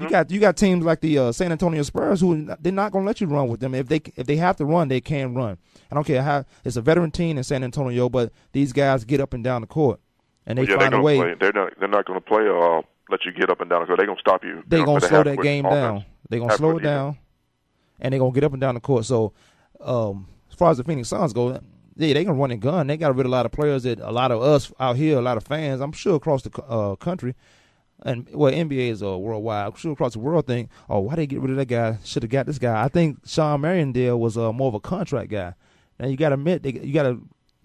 You got you got teams like the uh, San Antonio Spurs who they're not going to let you run with them. If they if they have to run, they can run. I don't care how it's a veteran team in San Antonio, but these guys get up and down the court, and they yeah, they're find a gonna way. play. They're not. They're not going to play. Uh, let you get up and down. So they're going to stop you. They're gonna slow that game offense. down. They're gonna Half-court slow it down, and they're gonna get up and down the court. So, um, far as the Phoenix Suns go, yeah, they can run and gun. They got rid of a lot of players that a lot of us out here, a lot of fans, I'm sure across the uh, country, and well, NBA is uh, worldwide. I'm sure across the world think, oh, why they get rid of that guy? Should have got this guy. I think Shawn Marion deal was uh, more of a contract guy. Now you got to admit, they, you got to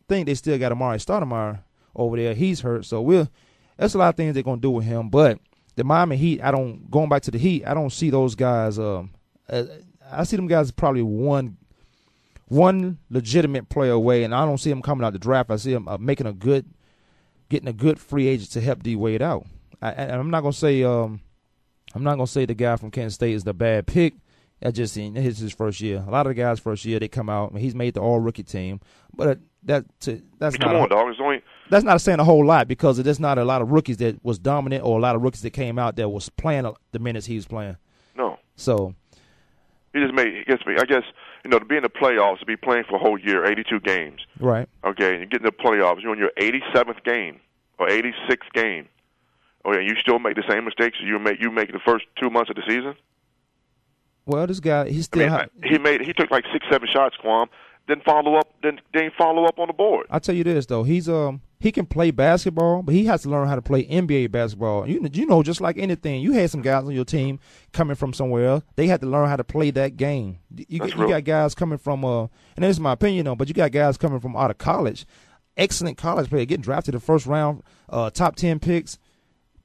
think they still got Amar'e Stoudemire over there. He's hurt, so we'll. That's a lot of things they're gonna do with him, but the Miami Heat, I don't going back to the Heat. I don't see those guys. Um, I see them guys probably one, one legitimate player away, and I don't see him coming out the draft. I see him uh, making a good, getting a good free agent to help D Wade out. I, I, I'm not gonna say, um, I'm not gonna say the guy from Kansas State is the bad pick. I just seen his his first year. A lot of the guys first year they come out. and He's made the All Rookie team, but uh, that to, that's I mean, not come a- on, dog. It's only that's not saying a whole lot because there's not a lot of rookies that was dominant or a lot of rookies that came out that was playing the minutes he was playing. no. So He just made. Gets me. I guess you know to be in the playoffs, to be playing for a whole year, 82 games. right, Okay, and you get in the playoffs. You're on your 87th game or 86th game. Oh yeah, you still make the same mistakes you make. You make the first two months of the season. well this guy he I still mean, ha- he made. He took like six, seven shots, Quam, didn't follow up didn't, didn't follow up on the board. I'll tell you this though, he's um he can play basketball, but he has to learn how to play NBA basketball. You you know, just like anything, you had some guys on your team coming from somewhere else. They had to learn how to play that game. You, That's you real. got guys coming from uh, and this is my opinion though, but you got guys coming from out of college, excellent college player, getting drafted the first round, uh, top ten picks.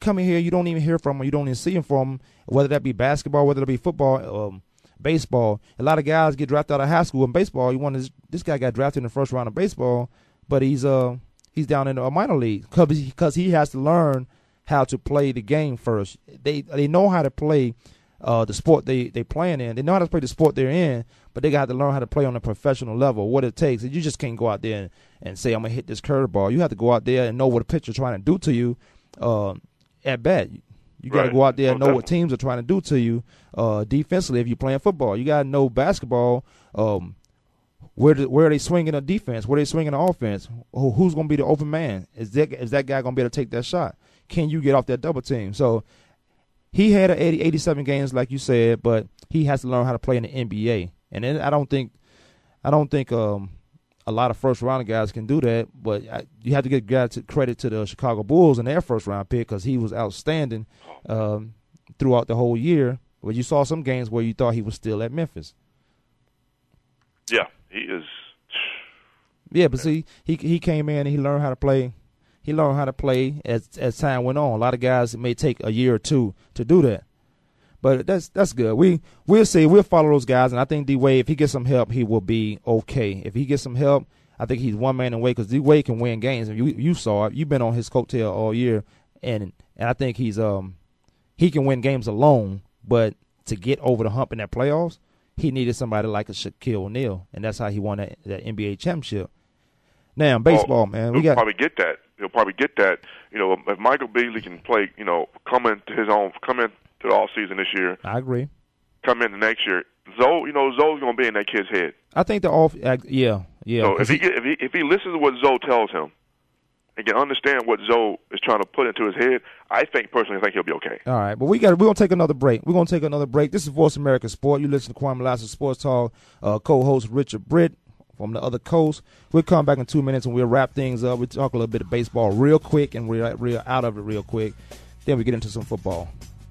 Coming here, you don't even hear from them. You don't even see them from them. Whether that be basketball, whether it be football, um, baseball. A lot of guys get drafted out of high school in baseball. You want this, this guy got drafted in the first round of baseball, but he's uh he's down in a minor league because he has to learn how to play the game first. They they know how to play uh, the sport they they playing in. They know how to play the sport they're in, but they got to learn how to play on a professional level. What it takes. You just can't go out there and, and say I'm gonna hit this curveball. You have to go out there and know what a pitcher's trying to do to you. Uh, at bat, you got to Right. go out there and No know what teams are trying to do to you uh, defensively. If you're playing football, you got to know basketball. Um, where do, where are they swinging the defense? Where are they swinging the offense? Who, who's going to be the open man? Is that is that guy going to be able to take that shot? Can you get off that double team? So he had a 80, 87 games, like you said, but he has to learn how to play in the NBA. And then I don't think I don't think um, a lot of first round guys can do that. But I, you have to give guys credit to the Chicago Bulls and their first round pick because he was outstanding um, throughout the whole year. But you saw some games where you thought he was still at Memphis. Yeah, he is. Yeah, but see, he he came in and he learned how to play. He learned how to play as as time went on. A lot of guys it may take a year or two to do that, but that's that's good. We we'll see. We'll follow those guys, and I think D Wade, if he gets some help, he will be okay. If he gets some help, I think he's one man away because D Wade can win games. And you you saw it. You've been on his coattail all year, and and I think he's um he can win games alone, but to get over the hump in that playoffs, he needed somebody like a Shaquille O'Neal, and that's how he won that, that NBA championship. Now, baseball, man, we he'll got probably get that. He'll probably get that. You know, if Michael Beasley can play, you know, come into his own, come into the off season this year, I agree. come in the next year. Zoe, you know, Zoe's gonna be in that kid's head. I think the off, uh, yeah, yeah. so if he, if he if he listens to what Zoe tells him, and can understand what Zoe is trying to put into his head, I think personally, I think he'll be okay. All right, but we got we're gonna take another break. We're gonna take another break. This is Voice America Sport. You listen to Kwamie Sports Talk. Uh, co-host Richard Britt from the other coast. We'll come back in two minutes and we'll wrap things up. We'll talk a little bit of baseball real quick and we're real out of it real quick. Then we get into some football.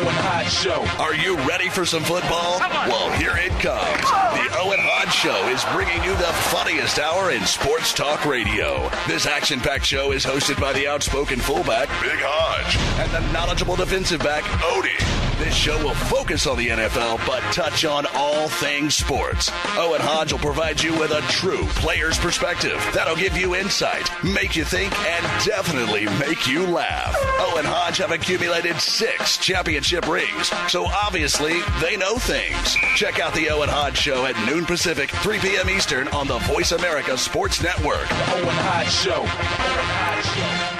Owen Hot Show. Are you ready for some football? Well, here it comes. Oh. The Owen Hodge Show is bringing you the funniest hour in sports talk radio. This action packed show is hosted by the outspoken fullback, Big Hodge, and the knowledgeable defensive back, Odie. This show will focus on the NFL, but touch on all things sports. Owen Hodge will provide you with a true player's perspective that'll give you insight, make you think, and definitely make you laugh. Owen Hodge have accumulated six championship rings, so obviously they know things. Check out the Owen Hodge Show at noon Pacific, 3 p.m. Eastern on the Voice America Sports Network. Owen Hot Show. Owen Hot Show.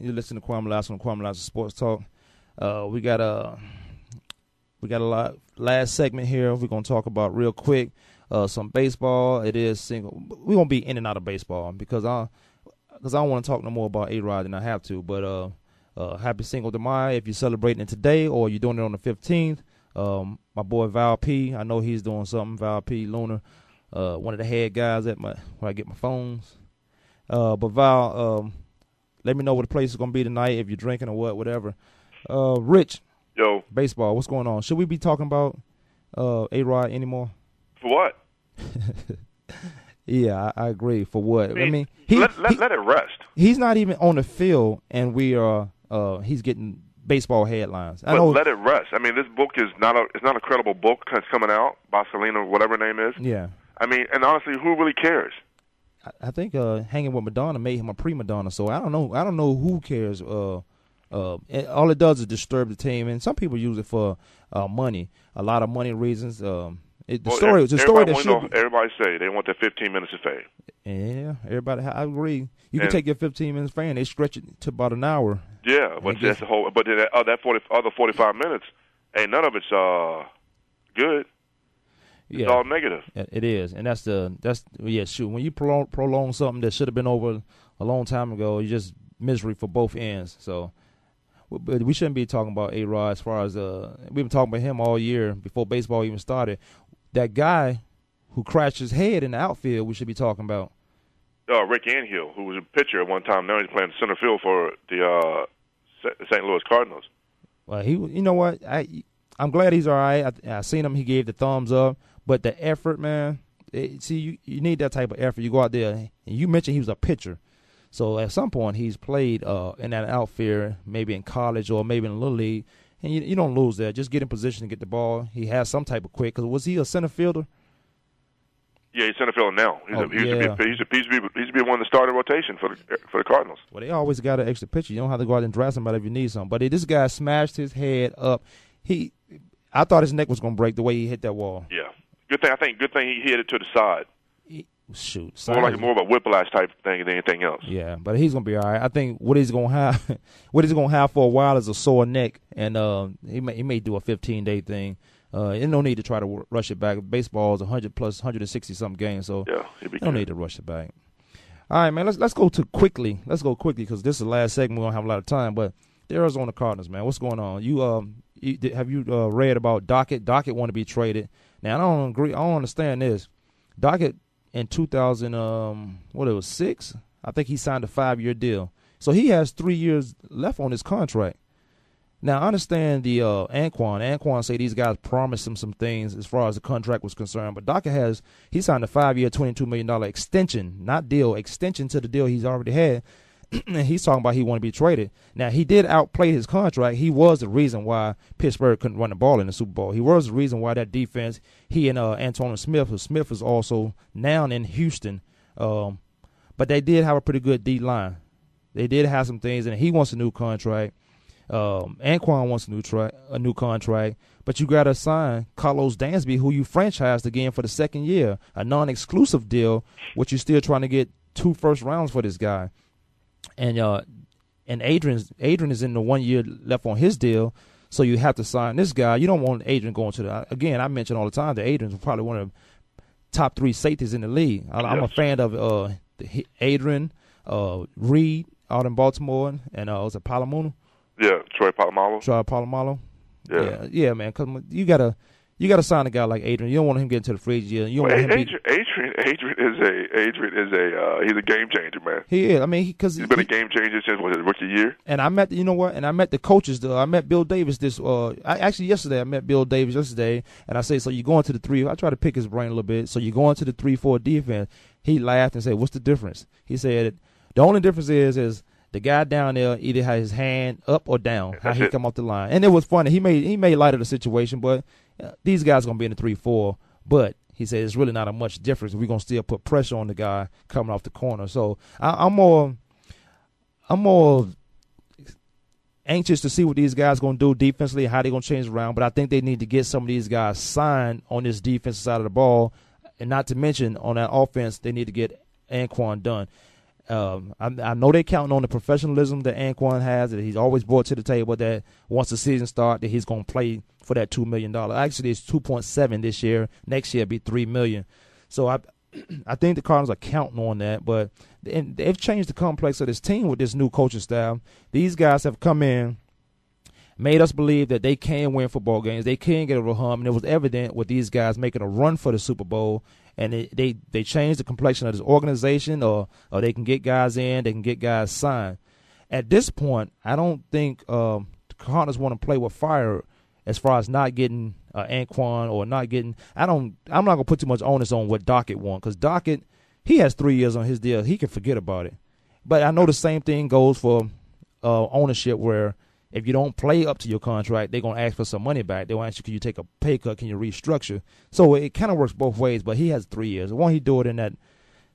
You listen to Kwamie Lassiter on Kwamie Sports Talk. Uh, we got a we got a lot last segment here. We're gonna talk about real quick uh, some baseball. It is single. We're gonna be in and out of baseball because I because I don't want to talk no more about A Rod than I have to. But uh, uh, happy Cinco de Mayo if you're celebrating it today or you're doing it on the 15th. Um, my boy Val P. I know he's doing something. Val P. Lunar, uh, one of the head guys at my where I get my phones. Uh, but Val, um, let me know what the place is gonna be tonight if you're drinking or what, whatever. Uh, Rich, Yo, baseball. What's going on? Should we be talking about uh, A Rod anymore? for what? Yeah, I, I agree. For what? I mean, mean, he, let, let, he- let it rest. he's not even on the field, and we are. Uh, he's getting baseball headlines. I But know. let it rest. I mean, this book is not a it's not a credible book that's coming out by Selena, whatever her name is. yeah, I mean, and honestly, who really cares? I, I think uh, hanging with Madonna made him a prima donna. So I don't know. I don't know who cares. Uh, uh, it- all it does is disturb the team, and some people use it for uh, money. A lot of money reasons. Um, it, the Well, story, the story that everybody, should. know, everybody say they want their 15 minutes of fame. Yeah, everybody. I agree. You can take your 15 minutes fan. They stretch it to about an hour. Yeah, but that's the whole. But that, uh, that 40, other 45 minutes, ain't none of it's uh good. It's Yeah. all negative. It it is, and that's the that's yeah. Shoot, when you prolong, prolong something that should have been over a long time ago, you just misery for both ends. So, but we shouldn't be talking about A Rod as far as uh we've been talking about him all year before baseball even started. That guy who crashed his head in the outfield, we should be talking about. Uh, Rick Ankiel, who was a pitcher at one time, now he's playing center field for the uh, St. Louis Cardinals. Well, he, you know what? I, I'm glad he's all right. I, I seen him. He gave the thumbs up. But the effort, man. It, see, you, you need that type of effort. You go out there, and you mentioned he was a pitcher. So at some point, he's played uh, in that outfield, maybe in college or maybe in the little league, and you, you don't lose there. Just get in position to get the ball. He has some type of quick. Cause was he a center fielder? Yeah, he's center fielder now. He's Oh, a, he, used yeah. to be, he, used to, he used to be he used to be one of the starting rotation for the for the Cardinals. Well, they always got an extra pitcher. You don't have to go out and draft somebody if you need some. But this guy smashed his head up. He, I thought his neck was gonna break the way he hit that wall. Yeah, good thing. I think good thing he hit it to the side. Shoot, More like more of a whiplash type thing than anything else. Yeah, but he's gonna be all right. I think what he's gonna have, what he's gonna have for a while is a sore neck, and uh, he may he may do a 15 day thing. Uh, and no need to try to w- rush it back. Baseball is 100 plus 160 something games, so Yeah, no need to rush it back. All right, man. Let's let's go to quickly. Let's go quickly because this is the last segment. We don't have a lot of time, but the Arizona Cardinals, man. What's going on? You um, you, have you uh, read about Dockett? Dockett want to be traded. Now I don't agree. I don't understand this. Dockett in 2000, um, what it was six. I think he signed a five year deal, so he has three years left on his contract. Now I understand the uh, Anquan. Anquan say these guys promised him some things as far as the contract was concerned, but Dockett has he signed a five year, twenty two million dollar extension, not deal, extension to the deal he's already had. and he's talking about he want to be traded. Now he did outplay his contract. He was the reason why Pittsburgh couldn't run the ball in the Super Bowl. He was the reason why that defense. He and uh, Antonio Smith. Smith is also now in Houston, um, but they did have a pretty good D line. They did have some things, and he wants a new contract. Um, Anquan wants a new tra- a new contract, but you got to sign Karlos Dansby, who you franchised again for the second year, a non-exclusive deal, which you're still trying to get two first rounds for this guy. And uh, and Adrian's Adrian is in the one year left on his deal, so you have to sign this guy. You don't want Adrian going to the again. I mention all the time that Adrian's probably one of the top three safeties in the league. I, I'm a fan of uh, the- Adrian, uh, Reed out in Baltimore, and uh, was it Palomino? Yeah, Troy Polamalu. Troy Polamalu. Yeah. yeah, yeah, man. Cause you gotta, you gotta sign a guy like Adrian. You don't want him getting to the free agent. You don't Well, want him. Be, Adrian, Adrian, Adrian is a Adrian is a uh, he's a game changer, man. he is. I mean, because He's been a game changer since what his rookie year. and I met you know what, and I met the coaches. Though I met Bill Davis this. Uh, I, actually yesterday I met Bill Davis yesterday, and I say, so you going to the three? I try to pick his brain a little bit. So you going to the three four defense? He laughed and said, "What's the difference?" He said, "The only difference is is." The guy down there either has his hand up or down, how he it. come off the line, and it was funny. He made he made light of the situation, but these guys gonna be in the three four, but he said it's really not a much difference. We're gonna still put pressure on the guy coming off the corner. So I, I'm more, I'm more anxious to see what these guys going to do defensively, how they're going to change around. But I think they need to get some of these guys signed on this defensive side of the ball, and not to mention on that offense, they need to get Anquan done. Um, I, I, know they're counting on the professionalism that Anquan has, that he's always brought to the table. That once the season starts, that he's going to play for that two million dollar. Actually, it's two point seven this year. Next year, it'll be three million. So I, I think the Cardinals are counting on that. But and they've changed the complex of this team with this new coaching staff. These guys have come in, made us believe that they can win football games. They can get over the hump, and it was evident with these guys making a run for the Super Bowl and they, they they change the complexion of this organization, or or they can get guys in, they can get guys signed. At this point, I don't think um, the Cardinals want to play with fire as far as not getting uh, Anquan or not getting. I don't. I'm not gonna put too much onus on what Dockett want because Dockett he has three years on his deal. He can forget about it. But I know the same thing goes for uh, ownership where if you don't play up to your contract, they're gonna ask for some money back. They'll ask you, can you take a pay cut? Can you restructure? So it kind of works both ways. But he has three years. Why he do it in that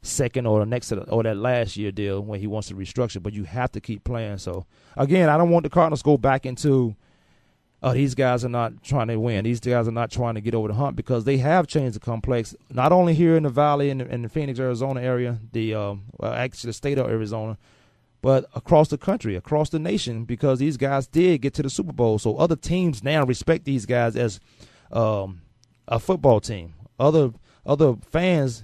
second or the next or that last year deal when he wants to restructure? But you have to keep playing. So again, I don't want the Cardinals go back into. Oh, these guys are not trying to win. These guys are not trying to get over the hump because they have changed the complex. Not only here in the Valley and in, in the Phoenix, Arizona area, the um, well, actually the state of Arizona, but across the country, across the nation, because these guys did get to the Super Bowl. So other teams now respect these guys as um, a football team. Other other fans,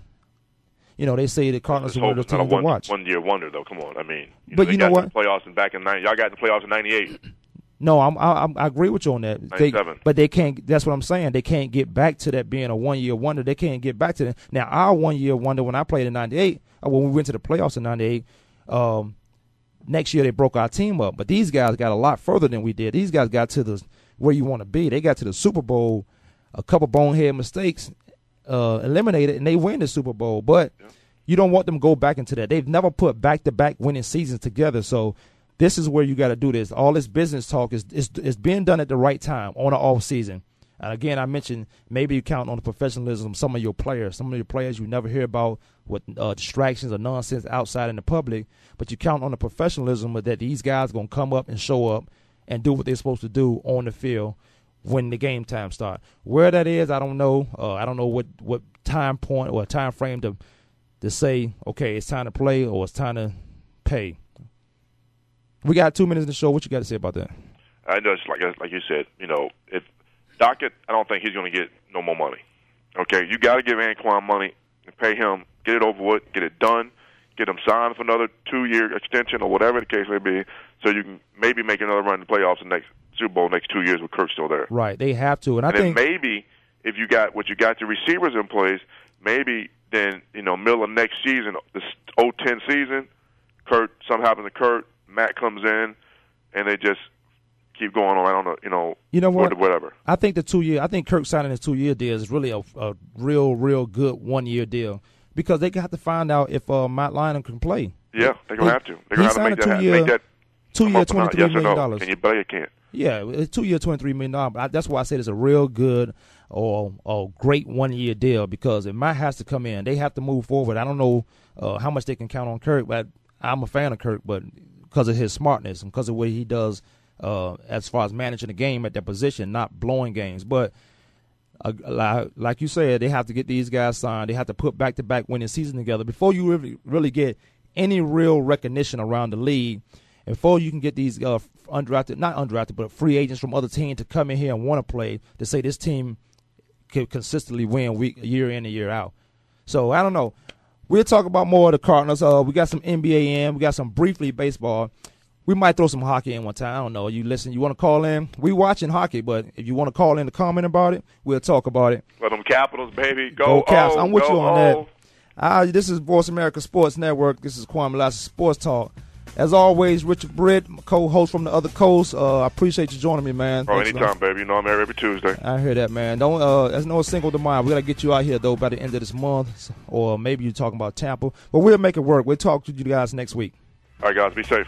you know, they say the Cardinals of the teams to watch. One year wonder, though. Come on, I mean, you but know, you know what? playoffs and back in 90, y'all got the playoffs in '98. No, I'm, I, I agree with you on that. They, but they can't. That's what I'm saying. They can't get back to that being a one year wonder. They can't get back to that. Now, our one year wonder when I played in '98, uh, when we went to the playoffs in '98, um, next year they broke our team up. But these guys got a lot further than we did. These guys got to the where you want to be. They got to the Super Bowl, a couple bonehead mistakes uh, eliminated, and they win the Super Bowl. But yeah. you don't want them to go back into that. They've never put back to back winning seasons together. So this is where you got to do this. All this business talk is, is is being done at the right time on the off season. And again, I mentioned maybe you count on the professionalism of some of your players, some of your players you never hear about with uh, distractions or nonsense outside in the public, but you count on the professionalism that these guys going to come up and show up and do what they're supposed to do on the field when the game time starts. Where that is, I don't know. Uh, I don't know what, what time point or time frame to to say, okay, it's time to play or it's time to pay. We got two minutes in the show. What you got to say about that? I know, it's like like you said, you know, if Dockett, I don't think he's going to get no more money. Okay, you got to give Anquan money and pay him, get it over with, get it done, get him signed for another two-year extension or whatever the case may be, so you can maybe make another run in the playoffs the next Super Bowl next two years with Kurt still there. Right, they have to, and I and think maybe if you got what you got your receivers in place, maybe then you know middle of next season, this 010 season, Kurt something happens to Kurt, Matt comes in, and they just keep going on. I don't know, you know, you know what? Whatever. I think the two year. I think Kurt signing his two year deal is really a, a real, real good one year deal because they have to find out if uh, Matt Leinart can play. Yeah, they're gonna he, have to. They're gonna have to make that, year, make that two year twenty three yes million dollars. No. Can you play? You can't. Yeah, it's two year twenty three million dollars. That's why I said it's a real good or or great one year deal because if Matt has to come in, they have to move forward. I don't know uh, how much they can count on Kurt, but I'm a fan of Kurt, but because of his smartness and because of what he does uh, as far as managing the game at that position, not blowing games. But uh, like you said, they have to get these guys signed. They have to put back to back winning season together before you really, really get any real recognition around the league. Before you can get these uh, undrafted, not undrafted, but free agents from other teams to come in here and want to play, to say this team can consistently win week year in and year out. So I don't know. We'll talk about more of the Cardinals. Uh, we got some NBA in. We got some briefly baseball. We might throw some hockey in one time. I don't know. You listen. You want to call in? We watching hockey, but if you want to call in to comment about it, we'll talk about it. Let them Capitals, baby. Go, go Caps. Oh, I'm with you on oh. that. Uh, this is Voice America Sports Network. This is Kwamie Lassiter Sports Talk. As always, Richard Britt, co-host from the other coast. Uh, I appreciate you joining me, man. Oh, anytime, man. baby. You know I'm here every Tuesday. I hear that, man. Don't uh, there's no single tomorrow. We gotta get you out here though by the end of this month, or maybe you're talking about Tampa. But we'll make it work. We'll talk to you guys next week. All right, guys. Be safe.